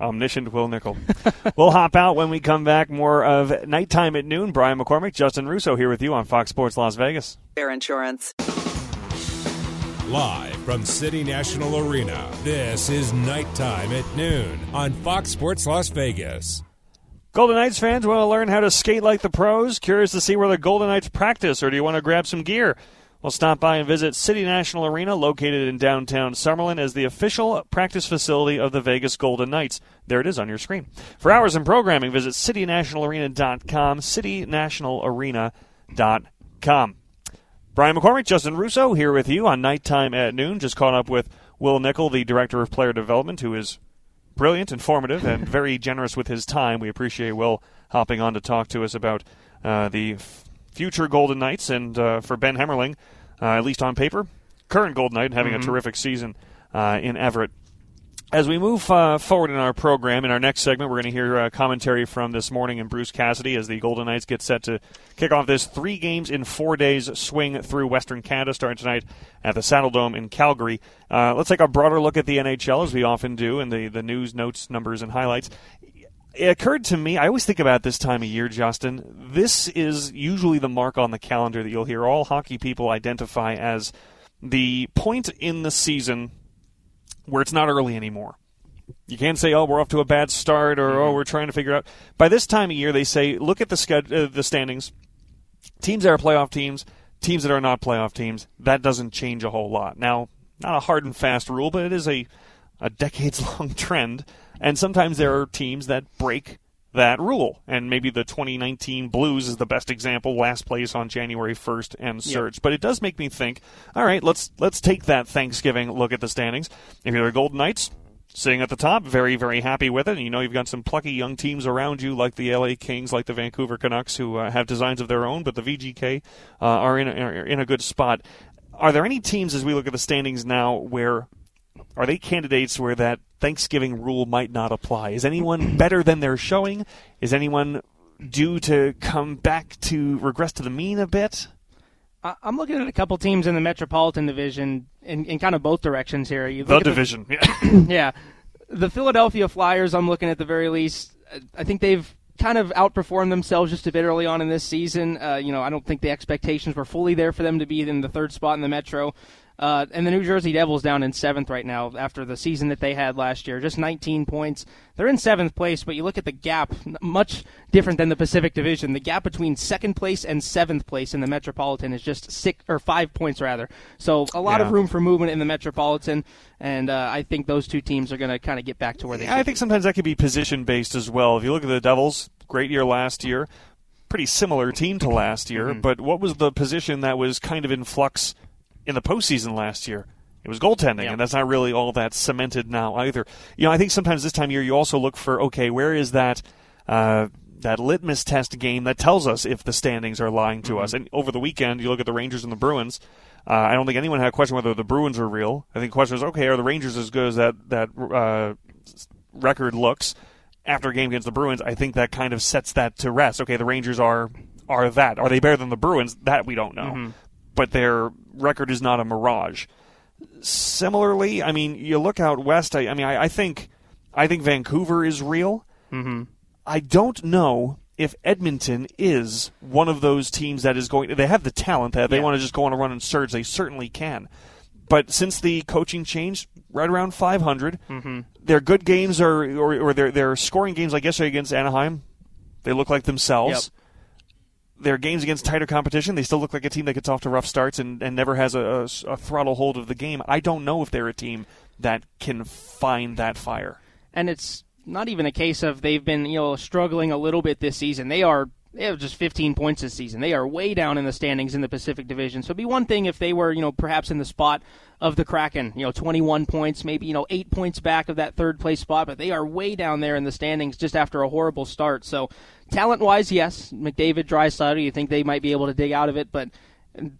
Speaker 2: Omniscient Wil Nichol. we'll hop out when we come back. More of Knight Time at noon. Brian McCormick, Justin Russo here with you on Fox Sports Las Vegas.
Speaker 4: Fair Insurance.
Speaker 1: Live from City National Arena, this is Knight Time at Noon on Fox Sports Las Vegas.
Speaker 2: Golden Knights fans want to learn how to skate like the pros? Curious to see where the Golden Knights practice, or do you want to grab some gear? Well, stop by and visit City National Arena, located in downtown Summerlin, as the official practice facility of the Vegas Golden Knights. There it is on your screen. For hours and programming, visit citynationalarena.com, citynationalarena.com. Brian McCormick, Justin Russo here with you on Knight Time at Noon. Just caught up with Wil Nichol, the Director of Player Development, who is brilliant, informative, and very generous with his time. We appreciate Wil hopping on to talk to us about uh, the f- future Golden Knights and uh, for Ben Hemmerling, uh, at least on paper, current Golden Knight having mm-hmm. a terrific season uh, in Everett. As we move uh, forward in our program, in our next segment, we're going to hear uh, commentary from this morning and Bruce Cassidy as the Golden Knights get set to kick off this three games in four days swing through Western Canada starting tonight at the Saddledome in Calgary. Uh, let's take a broader look at the NHL as we often do in the, the news, notes, numbers, and highlights. It occurred to me, I always think about this time of year, Justin. This is usually the mark on the calendar that you'll hear all hockey people identify as the point in the season where it's not early anymore. You can't say, "Oh, we're off to a bad start," or "Oh, mm-hmm. we're trying to figure out." By this time of year, they say, "Look at the sched- uh, the standings. Teams that are playoff teams, teams that are not playoff teams. That doesn't change a whole lot." Now, not a hard and fast rule, but it is a a decades long trend. And sometimes there are teams that break that rule. And maybe the 2019 Blues is the best example, last place on January 1st and surge. Yep. But it does make me think, all right, let's let's take that Thanksgiving look at the standings. If you're the Golden Knights, sitting at the top, very, very happy with it. And you know you've got some plucky young teams around you, like the LA Kings, like the Vancouver Canucks, who uh, have designs of their own, but the VGK uh, are in a, are in a good spot. Are there any teams, as we look at the standings now, where are they candidates where that Thanksgiving rule might not apply? Is anyone better than they're showing? Is anyone due to come back to regress to the mean a bit?
Speaker 3: I'm looking at a couple teams in the Metropolitan Division in, in kind of both directions here.
Speaker 2: You the division,
Speaker 3: the, yeah. yeah. The Philadelphia Flyers, I'm looking at the very least. I think they've kind of outperformed themselves just a bit early on in this season. Uh, you know, I don't think the expectations were fully there for them to be in the third spot in the Metro. Uh, and the New Jersey Devils down in seventh right now after the season that they had last year, just 19 points. They're in seventh place, but you look at the gap, much different than the Pacific Division. The gap between second place and seventh place in the Metropolitan is just six or five points rather. So a lot yeah. of room for movement in the Metropolitan, and uh, I think those two teams are going to kind of get back to where they.
Speaker 2: Yeah, I think sometimes that could be position based as well. If you look at the Devils, great year last year, pretty similar team to last year, mm-hmm. but what was the position that was kind of in flux? In the postseason last year. It was goaltending, yeah. and that's not really all that cemented now either. You know, I think sometimes this time of year you also look for okay, where is that uh, that litmus test game that tells us if the standings are lying to mm-hmm. us? And over the weekend, you look at the Rangers and the Bruins. Uh, I don't think anyone had a question whether the Bruins are real. I think the question is okay, are the Rangers as good as that that uh, record looks after a game against the Bruins? I think that kind of sets that to rest. Okay, the Rangers are are that. Are they better than the Bruins? That we don't know. Mm-hmm but their record is not a mirage. Similarly, I mean, you look out west. I, I mean, I, I, think, I think Vancouver is real.
Speaker 3: Mm-hmm.
Speaker 2: I don't know if Edmonton is one of those teams that is going. They have the talent that they yeah. want to just go on a run and surge. They certainly can. But since the coaching changed, right around 500,
Speaker 3: mm-hmm.
Speaker 2: their good games are, or, or their their scoring games like yesterday against Anaheim, they look like themselves. Yep their games against tighter competition, they still look like a team that gets off to rough starts and, and never has a, a, a throttle hold of the game. I don't know if they're a team that can find that fire.
Speaker 3: And it's not even a case of they've been you know struggling a little bit this season. They are they have just 15 points this season. They are way down in the standings in the Pacific Division. So it'd be one thing if they were, you know, perhaps in the spot of the Kraken, you know, 21 points, maybe, you know, eight points back of that third place spot, but they are way down there in the standings just after a horrible start. So talent wise, yes, McDavid, Draisaitl, you think they might be able to dig out of it, but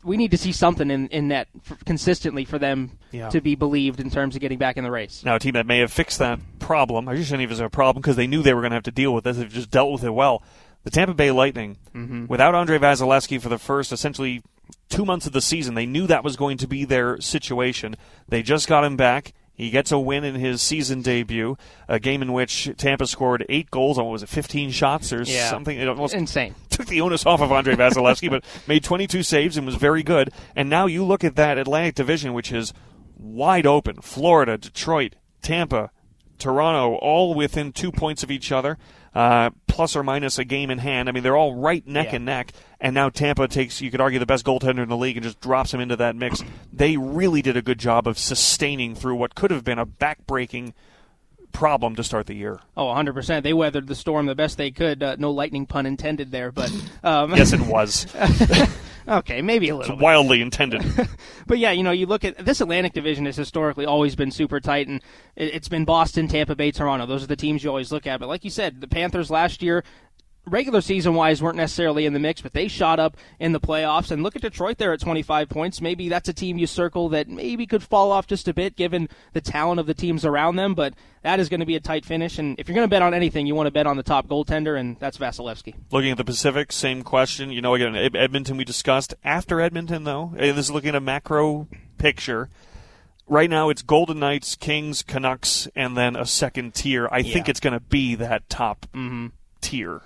Speaker 3: we need to see something in, in net for, consistently for them yeah. to be believed in terms of getting back in the race.
Speaker 2: Now, a team that may have fixed that problem, I just shouldn't even it's a problem because they knew they were going to have to deal with this, they've just dealt with it well. The Tampa Bay Lightning,
Speaker 3: mm-hmm.
Speaker 2: without Andrei Vasilevskiy for the first essentially two months of the season, they knew that was going to be their situation. They just got him back. He gets a win in his season debut, a game in which Tampa scored eight goals on what was it, 15 shots or
Speaker 3: yeah.
Speaker 2: something? It almost
Speaker 3: insane.
Speaker 2: Took the onus off of Andrei Vasilevskiy, but made 22 saves and was very good. And now you look at that Atlantic Division, which is wide open: Florida, Detroit, Tampa, Toronto, all within two points of each other uh, plus or minus a game in hand. I mean, they're all right neck yeah. and neck. And now Tampa takes, you could argue, the best goaltender in the league and just drops him into that mix. They really did a good job of sustaining through what could have been a backbreaking problem to start the year.
Speaker 3: Oh, 100%. They weathered the storm the best they could. Uh, no lightning pun intended there, but. Um,
Speaker 2: yes, it was.
Speaker 3: okay, maybe a little.
Speaker 2: wildly intended.
Speaker 3: but yeah, you know, you look at this Atlantic Division has historically always been super tight, and it, it's been Boston, Tampa Bay, Toronto. Those are the teams you always look at. But like you said, the Panthers last year regular season wise weren't necessarily in the mix, but they shot up in the playoffs. And look at Detroit there at 25 points. Maybe that's a team you circle that maybe could fall off just a bit given the talent of the teams around them, but that is going to be a tight finish. And if you're going to bet on anything, you want to bet on the top goaltender, and that's Vasilevskiy.
Speaker 2: Looking at the Pacific, same question. You know, again, Edmonton we discussed. After Edmonton, though, and this is looking at a macro picture right now it's Golden Knights, Kings, Canucks, and then a second tier. I yeah. think it's going to be that top
Speaker 3: mm-hmm
Speaker 2: tier.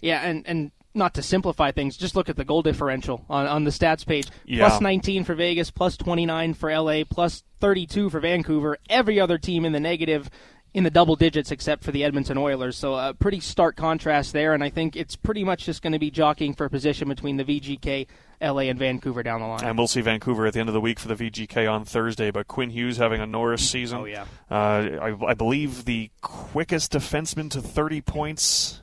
Speaker 3: Yeah, and and not to simplify things, just look at the goal differential on, on the stats page.
Speaker 2: Yeah.
Speaker 3: Plus 19 for Vegas, plus 29 for LA, plus 32 for Vancouver. Every other team in the negative in the double digits except for the Edmonton Oilers. So a pretty stark contrast there, and I think it's pretty much just going to be jockeying for position between the VGK, LA, and Vancouver down the line.
Speaker 2: And we'll see Vancouver at the end of the week for the VGK on Thursday. But Quinn Hughes having a Norris season.
Speaker 3: Oh yeah.
Speaker 2: Uh, I, I believe the quickest defenseman to 30 points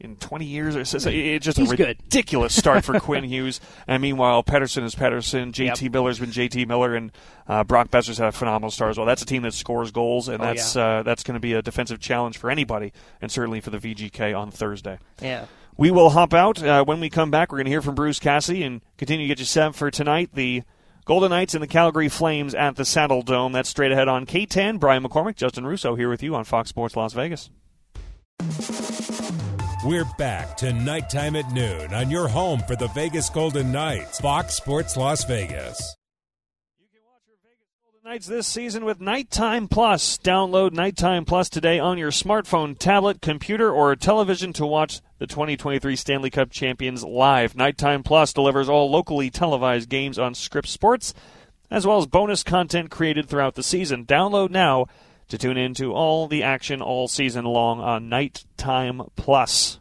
Speaker 2: in 20 years. It's just, it's just
Speaker 3: a
Speaker 2: ridiculous start for Quinn Hughes. And meanwhile, Pettersson is Pettersson. JT yep. Miller's been JT Miller, and uh, Brock Boeser's had a phenomenal start as well. That's a team that scores goals, and
Speaker 3: oh,
Speaker 2: that's
Speaker 3: yeah.
Speaker 2: uh, that's going to be a defensive challenge for anybody, and certainly for the VGK on Thursday.
Speaker 3: Yeah.
Speaker 2: We will hop out. Uh, when we come back, we're going to hear from Bruce Cassidy and continue to get you set for tonight. The Golden Knights and the Calgary Flames at the Saddledome. That's straight ahead on K10. Brian McCormick, Justin Russo here with you on Fox Sports Las Vegas.
Speaker 1: We're back to Knight Time at noon on your home for the Vegas Golden Knights, Fox Sports Las Vegas.
Speaker 2: You can watch your Vegas Golden Knights this season with KnightTime Plus. Download KnightTime Plus today on your smartphone, tablet, computer, or television to watch the 2023 Stanley Cup champions live. KnightTime Plus delivers all locally televised games on Scripps Sports, as well as bonus content created throughout the season. Download now to tune in to all the action all season long on KnightTime Plus.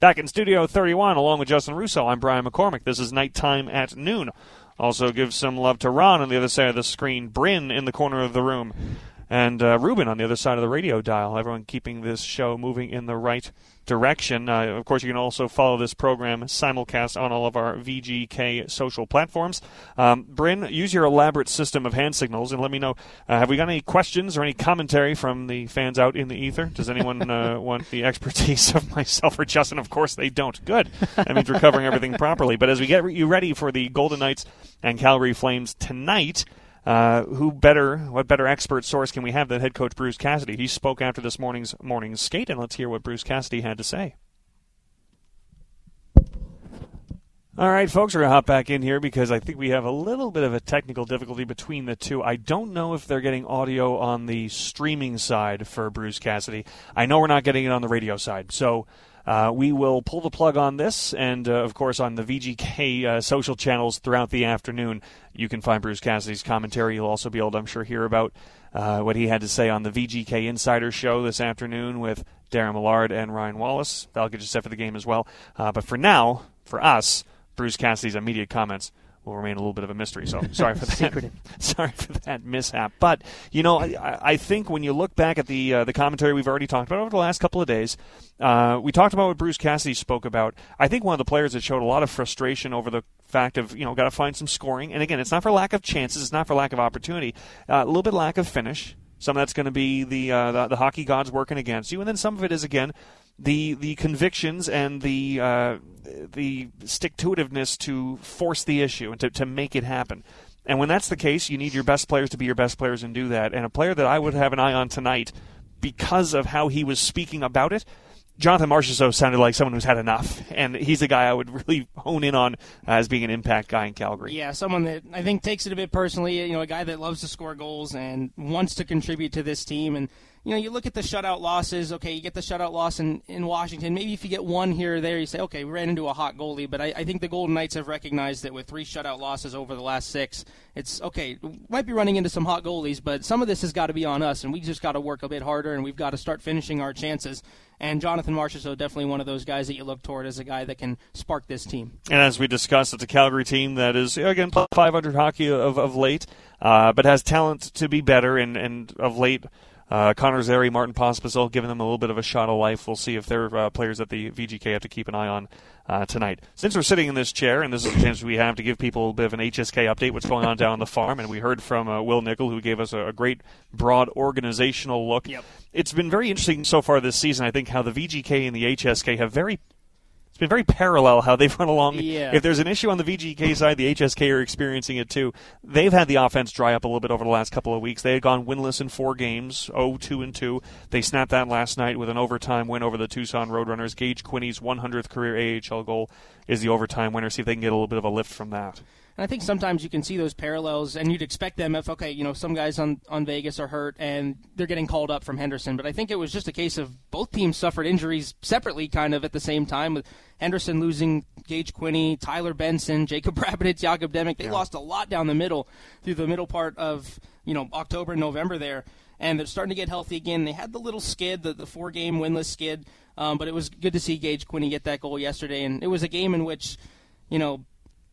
Speaker 2: Back in Studio 31, along with Justin Russo, I'm Brian McCormick. This is Knight Time at Noon. Also, give some love to Ron on the other side of the screen, Bryn in the corner of the room, and uh, Ruben on the other side of the radio dial. Everyone keeping this show moving in the right direction. Uh, of course, you can also follow this program simulcast on all of our VGK social platforms. Um, Bryn, use your elaborate system of hand signals and let me know uh, have we got any questions or any commentary from the fans out in the ether? Does anyone uh, want the expertise of myself or Justin? Of course, they don't. Good. That means we're covering everything properly. But as we get you ready for the Golden Knights and Calgary Flames tonight, uh, who better, what better expert source can we have than head coach Bruce Cassidy? He spoke after this morning's morning skate, and let's hear what Bruce Cassidy had to say. All right, folks, we're going to hop back in here because I think we have a little bit of a technical difficulty between the two. I don't know if they're getting audio on the streaming side for Bruce Cassidy. I know we're not getting it on the radio side. So uh, we will pull the plug on this, and uh, of course, on the VGK uh, social channels throughout the afternoon, you can find Bruce Cassidy's commentary. You'll also be able to, I'm sure, hear about uh, what he had to say on the VGK Insider Show this afternoon with Darren Millard and Ryan Wallace. That'll get you set for the game as well. Uh, but for now, for us, Bruce Cassidy's immediate comments will remain a little bit of a mystery. So sorry for that. sorry for that mishap. But you know, I, I think when you look back at the uh, the commentary we've already talked about over the last couple of days, uh, we talked about what Bruce Cassidy spoke about. I think one of the players that showed a lot of frustration over the fact of you know got to find some scoring. And again, it's not for lack of chances. It's not for lack of opportunity. Uh, a little bit lack of finish. Some of that's going to be the, uh, the, the hockey gods working against you, and then some of it is again the the convictions and the uh, the stick to itiveness to force the issue and to, to make it happen. And when that's the case, you need your best players to be your best players and do that. And a player that I would have an eye on tonight because of how he was speaking about it Jonathan Marchessault sounded like someone who's had enough, and he's a guy I would really hone in on as being an impact guy in Calgary.
Speaker 3: Yeah, someone that I think takes it a bit personally. You know, a guy that loves to score goals and wants to contribute to this team. And you know, you look at the shutout losses. Okay, you get the shutout loss in, in Washington. Maybe if you get one here or there, you say, okay, we ran into a hot goalie. But I, I think the Golden Knights have recognized that with three shutout losses over the last six, it's okay. Might be running into some hot goalies, but some of this has got to be on us, and we just got to work a bit harder, and we've got to start finishing our chances. And Jonathan Marchessault definitely one of those guys that you look toward as a guy that can spark this team.
Speaker 2: And as we discussed, it's a Calgary team that is again 500 hockey of, of late, uh, but has talent to be better, and, and of late uh, Connor Zary, Martin Pospisil, giving them a little bit of a shot of life. We'll see if they're uh, players that the VGK have to keep an eye on uh, tonight. Since we're sitting in this chair, and this is a chance we have to give people a bit of an HSK update, what's going on down on the farm, and we heard from uh, Wil Nichol, who gave us a, a great, broad organizational look.
Speaker 3: Yep.
Speaker 2: It's been very interesting so far this season, I think, how the VGK and the HSK have very it's been very parallel how they've run along.
Speaker 3: Yeah.
Speaker 2: If there's an issue on the VGK side, the HSK are experiencing it too. They've had the offense dry up a little bit over the last couple of weeks. They had gone winless in four games, 0-2 and 2. They snapped that last night with an overtime win over the Tucson Roadrunners. Gage Quinney's 100th career AHL goal is the overtime winner. See if they can get a little bit of a lift from that.
Speaker 3: And I think sometimes you can see those parallels, and you'd expect them if, okay, you know, some guys on, on Vegas are hurt and they're getting called up from Henderson. But I think it was just a case of both teams suffered injuries separately, kind of at the same time, with Henderson losing Gage Quinney, Tyler Benson, Jacob Brabenec, Jakob Demek, They yeah. lost a lot down the middle through the middle part of, you know, October and November there. And they're starting to get healthy again. They had the little skid, the, the four game winless skid. Um, but it was good to see Gage Quinney get that goal yesterday. And it was a game in which, you know,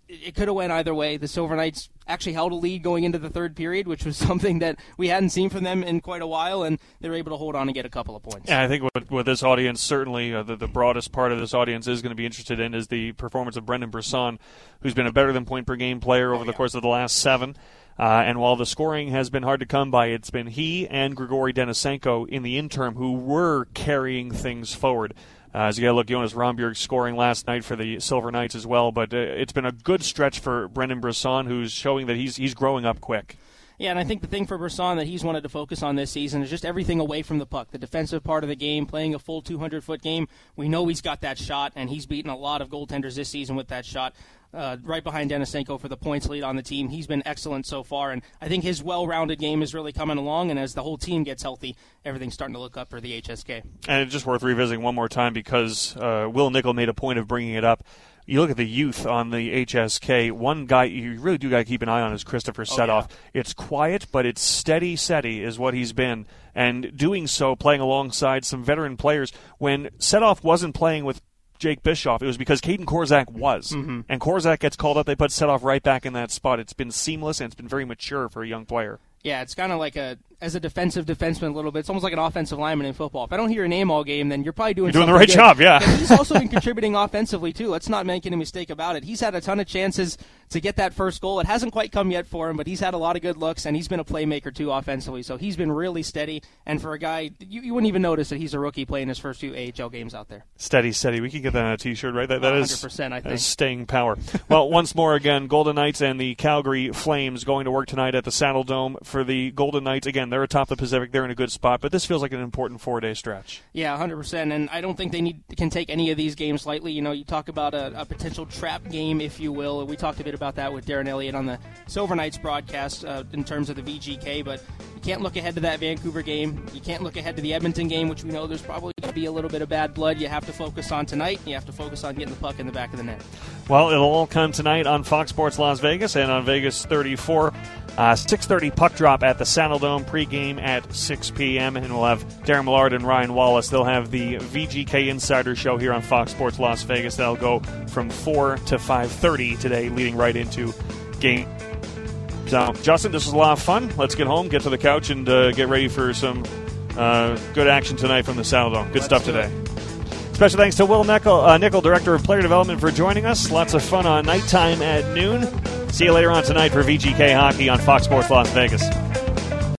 Speaker 3: it could have went either way. The Silver Knights actually held a lead going into the third period, which was something that we hadn't seen from them in quite a while, and they were able to hold on and get a couple of points.
Speaker 2: Yeah, I think what, what this audience certainly uh, the, the broadest part of this audience is going to be interested in is the performance of Brendan Brisson, who's been a better than point per game player over oh, yeah. the course of the last seven. Uh, and while the scoring has been hard to come by, it's been he and Grigory Denisenko in the interim who were carrying things forward. Uh, as you got to look, Jonas Rondbjerg scoring last night for the Silver Knights as well. But uh, it's been a good stretch for Brendan Brisson, who's showing that he's he's growing up quick.
Speaker 3: Yeah, and I think the thing for Brisson that he's wanted to focus on this season is just everything away from the puck, the defensive part of the game, playing a full 200 foot game. We know he's got that shot, and he's beaten a lot of goaltenders this season with that shot. Uh, right behind Denisenko for the points lead on the team. He's been excellent so far, and I think his well-rounded game is really coming along. And as the whole team gets healthy, everything's starting to look up for the HSK.
Speaker 2: And it's just worth revisiting one more time because uh, Wil Nichol made a point of bringing it up you look at the youth on the HSK. One guy you really do got to keep an eye on is Christopher Sedoff. Oh, yeah. It's quiet, but it's steady, steady is what he's been, and doing so playing alongside some veteran players. When Sedoff wasn't playing with Jake Bischoff, it was because Kaedan Korczak was. Mm-hmm. And Korczak gets called up, they put Sedoff right back in that spot. It's been seamless and it's been very mature for a young player.
Speaker 3: Yeah, it's kind of like a as a defensive defenseman a little bit. It's almost like an offensive lineman in football. If I don't hear your name all game, then you're probably doing
Speaker 2: you're doing
Speaker 3: the
Speaker 2: right
Speaker 3: good.
Speaker 2: job. Yeah,
Speaker 3: he's also been contributing offensively too. Let's not make any mistake about it. He's had a ton of chances to get that first goal. It hasn't quite come yet for him, but he's had a lot of good looks and he's been a playmaker too offensively. So he's been really steady. And for a guy, you, you wouldn't even notice that he's a rookie playing his first few AHL games out there.
Speaker 2: Steady, steady. We can get that on a T-shirt, right? That, that
Speaker 3: 100%, is, I think.
Speaker 2: staying power. well, once more again, Golden Knights and the Calgary Flames going to work tonight at the Saddledome for the Golden Knights. Again, they're atop the Pacific. They're in a good spot, but this feels like an important four-day stretch.
Speaker 3: Yeah, 100%. And I don't think they need can take any of these games lightly. You know, you talk about a, a potential trap game, if you will. We talked a bit about that with Darren Elliott on the Silver Knights broadcast uh, in terms of the VGK, but you can't look ahead to that Vancouver game. You can't look ahead to the Edmonton game, which we know there's probably going to be a little bit of bad blood. You have to focus on tonight. You have to focus on getting the puck in the back of the net.
Speaker 2: Well, it'll all come tonight on Fox Sports Las Vegas and on Vegas 34. Uh, 6.30 puck drop at the Saddledome pregame at 6 p.m. And we'll have Darren Millard and Ryan Wallace. They'll have the VGK Insider Show here on Fox Sports Las Vegas. That'll go from 4 to 5.30 today, leading right into game. So, Justin, this was a lot of fun. Let's get home, get to the couch, and uh, get ready for some uh, good action tonight from the Saddledome. Good Let's stuff today. Special thanks to Wil Nichol, uh, Nichol, Director of Player Development, for joining us. Lots of fun on Knight Time at noon. See you later on tonight for VGK Hockey on Fox Sports Las Vegas.